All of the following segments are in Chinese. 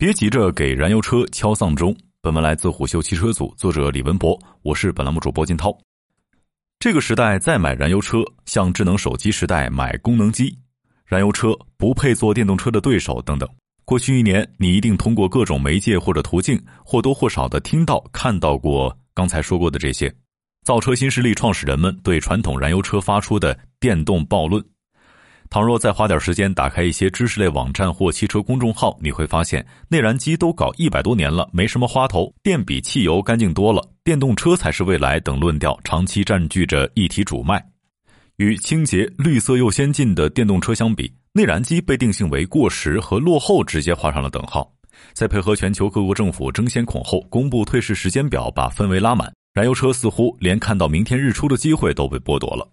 别急着给燃油车敲丧钟。本文来自虎嗅汽车组，作者李文博，我是本栏目主播金涛。这个时代再买燃油车，像智能手机时代买功能机，燃油车不配做电动车的对手等等。过去一年，你一定通过各种媒介或者途径，或多或少的听到、看到过刚才说过的这些。造车新势力创始人们对传统燃油车发出的电动暴论。倘若再花点时间打开一些知识类网站或汽车公众号，你会发现内燃机都搞一百多年了，没什么花头，电比汽油干净多了，电动车才是未来等论调长期占据着议题主脉。与清洁、绿色又先进的电动车相比，内燃机被定性为过时和落后直接画上了等号。再配合全球各国政府争先恐后公布退市时间表，把氛围拉满，燃油车似乎连看到明天日出的机会都被剥夺了。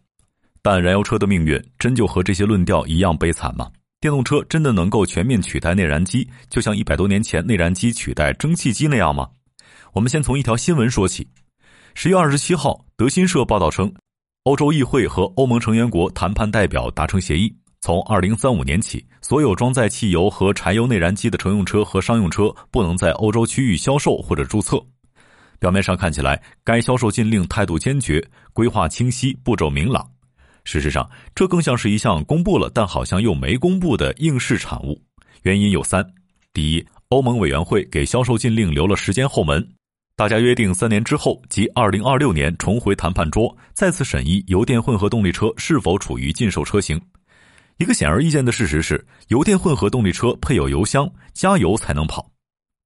但燃油车的命运真就和这些论调一样悲惨吗？电动车真的能够全面取代内燃机，就像一百多年前内燃机取代蒸汽机那样吗？我们先从一条新闻说起。十月二十七号，德新社报道称，欧洲议会和欧盟成员国谈判代表达成协议，从二零三五年起，所有装载汽油和柴油内燃机的乘用车和商用车不能在欧洲区域销售或者注册。表面上看起来，该销售禁令态度坚决，规划清晰，步骤明朗。事实上，这更像是一项公布了但好像又没公布的应试产物。原因有三：第一，欧盟委员会给销售禁令留了时间后门，大家约定三年之后，即二零二六年重回谈判桌，再次审议油电混合动力车是否处于禁售车型。一个显而易见的事实是，油电混合动力车配有油箱，加油才能跑。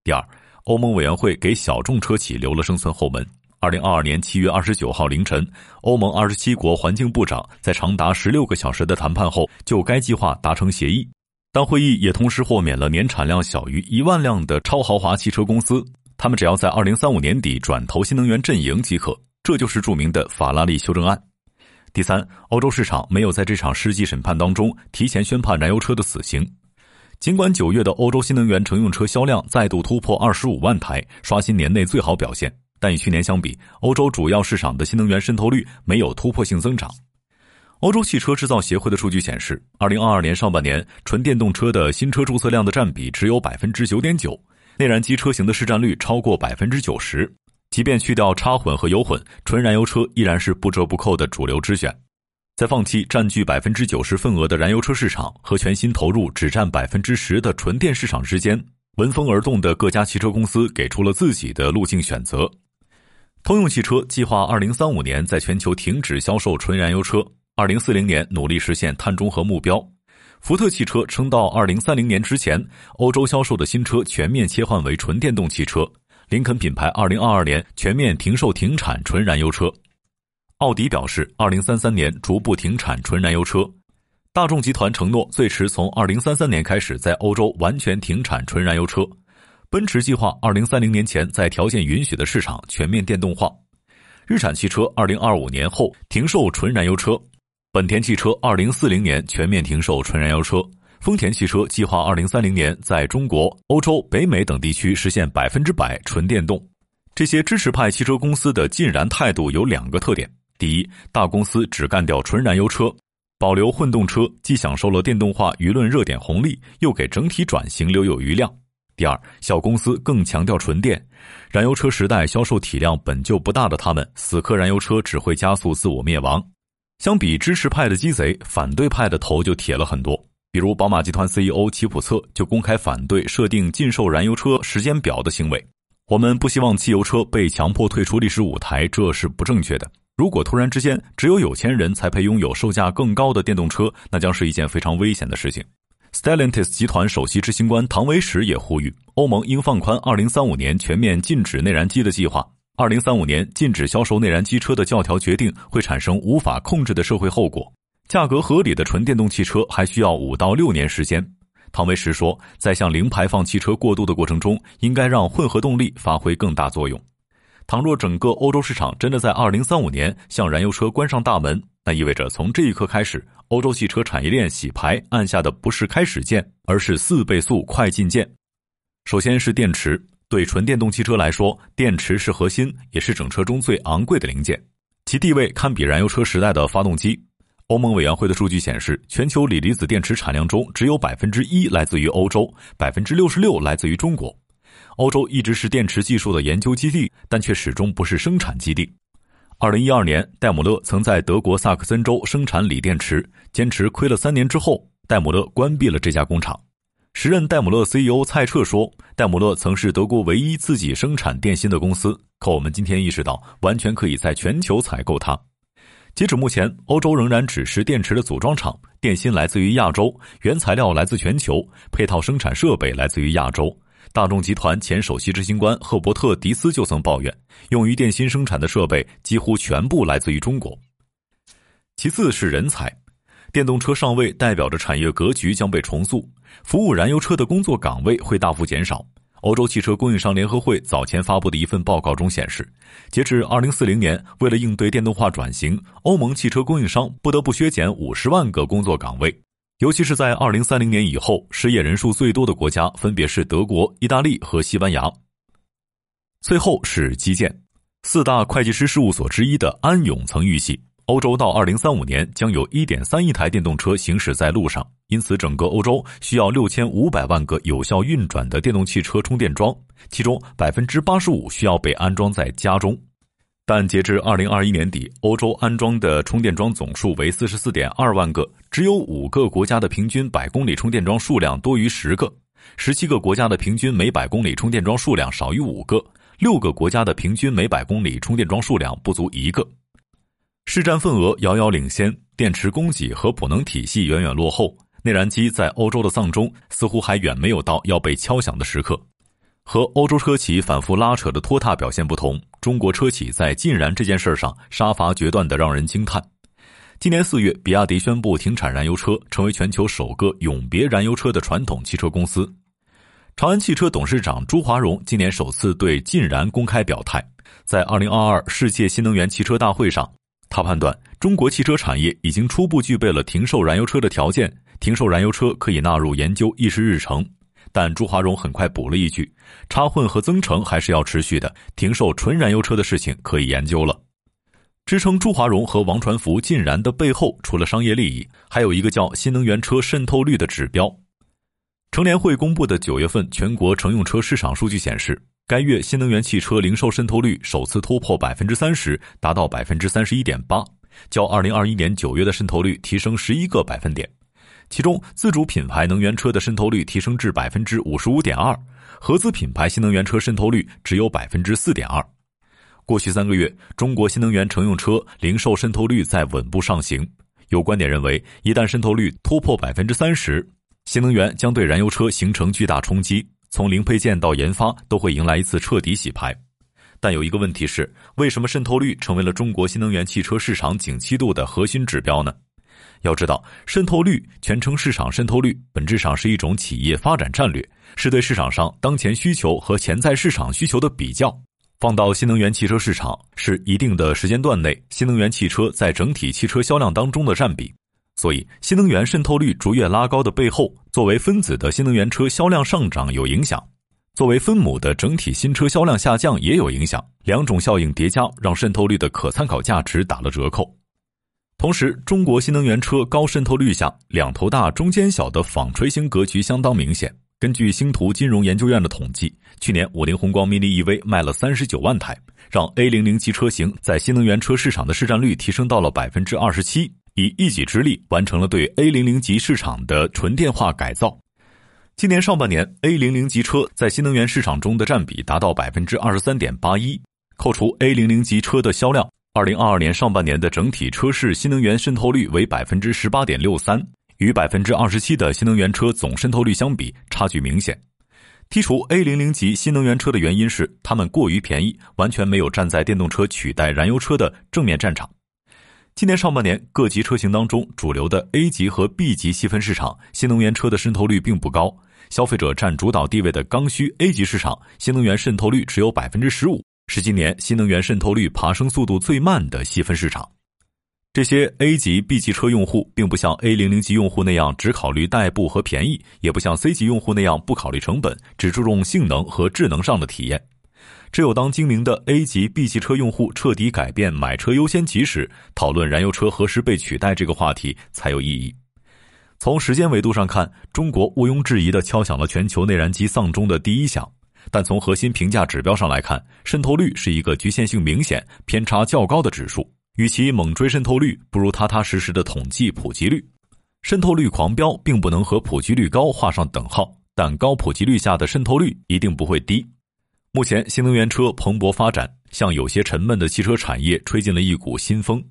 第二，欧盟委员会给小众车企留了生存后门。二零二二年七月二十九号凌晨，欧盟二十七国环境部长在长达十六个小时的谈判后，就该计划达成协议。但会议也同时豁免了年产量小于一万辆的超豪华汽车公司，他们只要在二零三五年底转投新能源阵营即可。这就是著名的法拉利修正案。第三，欧洲市场没有在这场世纪审判当中提前宣判燃油车的死刑。尽管九月的欧洲新能源乘用车销量再度突破二十五万台，刷新年内最好表现。但与去年相比，欧洲主要市场的新能源渗透率没有突破性增长。欧洲汽车制造协会的数据显示，二零二二年上半年纯电动车的新车注册量的占比只有百分之九点九，内燃机车型的市占率超过百分之九十。即便去掉插混和油混，纯燃油车依然是不折不扣的主流之选。在放弃占据百分之九十份额的燃油车市场和全新投入只占百分之十的纯电市场之间，闻风而动的各家汽车公司给出了自己的路径选择。通用汽车计划二零三五年在全球停止销售纯燃油车，二零四零年努力实现碳中和目标。福特汽车称到二零三零年之前，欧洲销售的新车全面切换为纯电动汽车。林肯品牌二零二二年全面停售停产纯燃油车。奥迪表示，二零三三年逐步停产纯燃油车。大众集团承诺，最迟从二零三三年开始在欧洲完全停产纯燃油车。奔驰计划二零三零年前在条件允许的市场全面电动化，日产汽车二零二五年后停售纯燃油车，本田汽车二零四零年全面停售纯燃油车，丰田汽车计划二零三零年在中国、欧洲、北美等地区实现百分之百纯电动。这些支持派汽车公司的禁燃态度有两个特点：第一，大公司只干掉纯燃油车，保留混动车，既享受了电动化舆论热点红利，又给整体转型留有余量。第二，小公司更强调纯电，燃油车时代销售体量本就不大的他们，死磕燃油车只会加速自我灭亡。相比支持派的鸡贼，反对派的头就铁了很多。比如宝马集团 CEO 齐普策就公开反对设定禁售燃油车时间表的行为。我们不希望汽油车被强迫退出历史舞台，这是不正确的。如果突然之间只有有钱人才配拥有售价更高的电动车，那将是一件非常危险的事情。Stellantis 集团首席执行官唐维什也呼吁，欧盟应放宽2035年全面禁止内燃机的计划。2035年禁止销售内燃机车的教条决定会产生无法控制的社会后果。价格合理的纯电动汽车还需要五到六年时间。唐维什说，在向零排放汽车过渡的过程中，应该让混合动力发挥更大作用。倘若整个欧洲市场真的在2035年向燃油车关上大门，那意味着从这一刻开始。欧洲汽车产业链洗牌按下的不是开始键，而是四倍速快进键。首先是电池，对纯电动汽车来说，电池是核心，也是整车中最昂贵的零件，其地位堪比燃油车时代的发动机。欧盟委员会的数据显示，全球锂离子电池产量中只有百分之一来自于欧洲，百分之六十六来自于中国。欧洲一直是电池技术的研究基地，但却始终不是生产基地。二零一二年，戴姆勒曾在德国萨克森州生产锂电池，坚持亏了三年之后，戴姆勒关闭了这家工厂。时任戴姆勒 CEO 蔡澈说：“戴姆勒曾是德国唯一自己生产电芯的公司，可我们今天意识到，完全可以在全球采购它。”截止目前，欧洲仍然只是电池的组装厂，电芯来自于亚洲，原材料来自全球，配套生产设备来自于亚洲。大众集团前首席执行官赫伯特·迪斯就曾抱怨，用于电芯生产的设备几乎全部来自于中国。其次是人才，电动车上位代表着产业格局将被重塑，服务燃油车的工作岗位会大幅减少。欧洲汽车供应商联合会早前发布的一份报告中显示，截至二零四零年，为了应对电动化转型，欧盟汽车供应商不得不削减五十万个工作岗位。尤其是在二零三零年以后，失业人数最多的国家分别是德国、意大利和西班牙。最后是基建，四大会计师事务所之一的安永曾预计。欧洲到二零三五年将有一点三亿台电动车行驶在路上，因此整个欧洲需要六千五百万个有效运转的电动汽车充电桩，其中百分之八十五需要被安装在家中。但截至二零二一年底，欧洲安装的充电桩总数为四十四点二万个，只有五个国家的平均百公里充电桩数量多于十个，十七个国家的平均每百公里充电桩数量少于五个，六个国家的平均每百公里充电桩数量不足一个。市占份额遥遥领先，电池供给和补能体系远远落后，内燃机在欧洲的丧钟似乎还远没有到要被敲响的时刻。和欧洲车企反复拉扯的拖沓表现不同，中国车企在禁燃这件事上杀伐决断的让人惊叹。今年四月，比亚迪宣布停产燃油车，成为全球首个永别燃油车的传统汽车公司。长安汽车董事长朱华荣今年首次对禁燃公开表态，在二零二二世界新能源汽车大会上。他判断，中国汽车产业已经初步具备了停售燃油车的条件，停售燃油车可以纳入研究议事日程。但朱华荣很快补了一句：“插混和增程还是要持续的，停售纯燃油车的事情可以研究了。”支撑朱华荣和王传福进燃的背后，除了商业利益，还有一个叫新能源车渗透率的指标。乘联会公布的九月份全国乘用车市场数据显示。该月新能源汽车零售渗透率首次突破百分之三十，达到百分之三十一点八，较二零二一年九月的渗透率提升十一个百分点。其中，自主品牌能源车的渗透率提升至百分之五十五点二，合资品牌新能源车渗透率只有百分之四点二。过去三个月，中国新能源乘用车零售渗透率在稳步上行。有观点认为，一旦渗透率突破百分之三十，新能源将对燃油车形成巨大冲击。从零配件到研发都会迎来一次彻底洗牌，但有一个问题是，为什么渗透率成为了中国新能源汽车市场景气度的核心指标呢？要知道，渗透率全称市场渗透率，本质上是一种企业发展战略，是对市场上当前需求和潜在市场需求的比较。放到新能源汽车市场，是一定的时间段内新能源汽车在整体汽车销量当中的占比。所以，新能源渗透率逐月拉高的背后，作为分子的新能源车销量上涨有影响；作为分母的整体新车销量下降也有影响。两种效应叠加，让渗透率的可参考价值打了折扣。同时，中国新能源车高渗透率下，两头大中间小的纺锤型格局相当明显。根据星图金融研究院的统计，去年五菱宏光 mini EV 卖了三十九万台，让 A 零零级车型在新能源车市场的市占率提升到了百分之二十七。以一己之力完成了对 A 零零级市场的纯电化改造。今年上半年，A 零零级车在新能源市场中的占比达到百分之二十三点八一。扣除 A 零零级车的销量，二零二二年上半年的整体车市新能源渗透率为百分之十八点六三，与百分之二十七的新能源车总渗透率相比，差距明显。剔除 A 零零级新能源车的原因是它们过于便宜，完全没有站在电动车取代燃油车的正面战场。今年上半年，各级车型当中，主流的 A 级和 B 级细分市场新能源车的渗透率并不高。消费者占主导地位的刚需 A 级市场，新能源渗透率只有百分之十五，是今年新能源渗透率爬升速度最慢的细分市场。这些 A 级、B 级车用户，并不像 A 零零级用户那样只考虑代步和便宜，也不像 C 级用户那样不考虑成本，只注重性能和智能上的体验。只有当精明的 A 级、B 级车用户彻底改变买车优先级时，讨论燃油车何时被取代这个话题才有意义。从时间维度上看，中国毋庸置疑地敲响了全球内燃机丧钟的第一响。但从核心评价指标上来看，渗透率是一个局限性明显、偏差较高的指数。与其猛追渗透率，不如踏踏实实的统计普及率。渗透率狂飙并不能和普及率高画上等号，但高普及率下的渗透率一定不会低。目前新能源车蓬勃发展，向有些沉闷的汽车产业吹进了一股新风。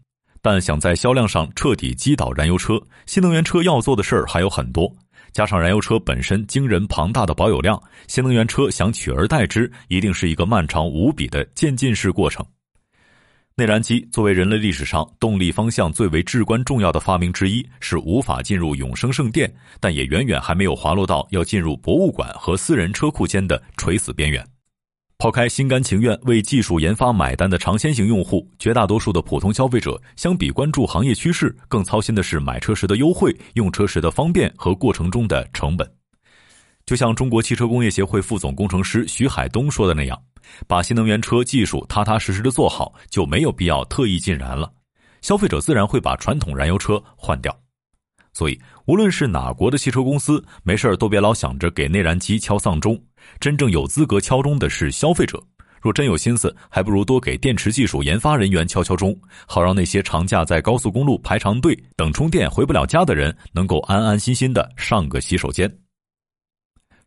但想在销量上彻底击倒燃油车，新能源车要做的事儿还有很多。加上燃油车本身惊人庞大的保有量，新能源车想取而代之，一定是一个漫长无比的渐进式过程。内燃机作为人类历史上动力方向最为至关重要的发明之一，是无法进入永生圣殿，但也远远还没有滑落到要进入博物馆和私人车库间的垂死边缘。抛开心甘情愿为技术研发买单的尝鲜型用户，绝大多数的普通消费者相比关注行业趋势，更操心的是买车时的优惠、用车时的方便和过程中的成本。就像中国汽车工业协会副总工程师徐海东说的那样。把新能源车技术踏踏实实的做好，就没有必要特意禁燃了。消费者自然会把传统燃油车换掉。所以，无论是哪国的汽车公司，没事儿都别老想着给内燃机敲丧钟。真正有资格敲钟的是消费者。若真有心思，还不如多给电池技术研发人员敲敲钟，好让那些长假在高速公路排长队等充电回不了家的人，能够安安心心的上个洗手间。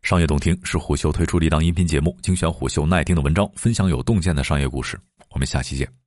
商业洞听是虎嗅推出的一档音频节目，精选虎嗅耐听的文章，分享有洞见的商业故事。我们下期见。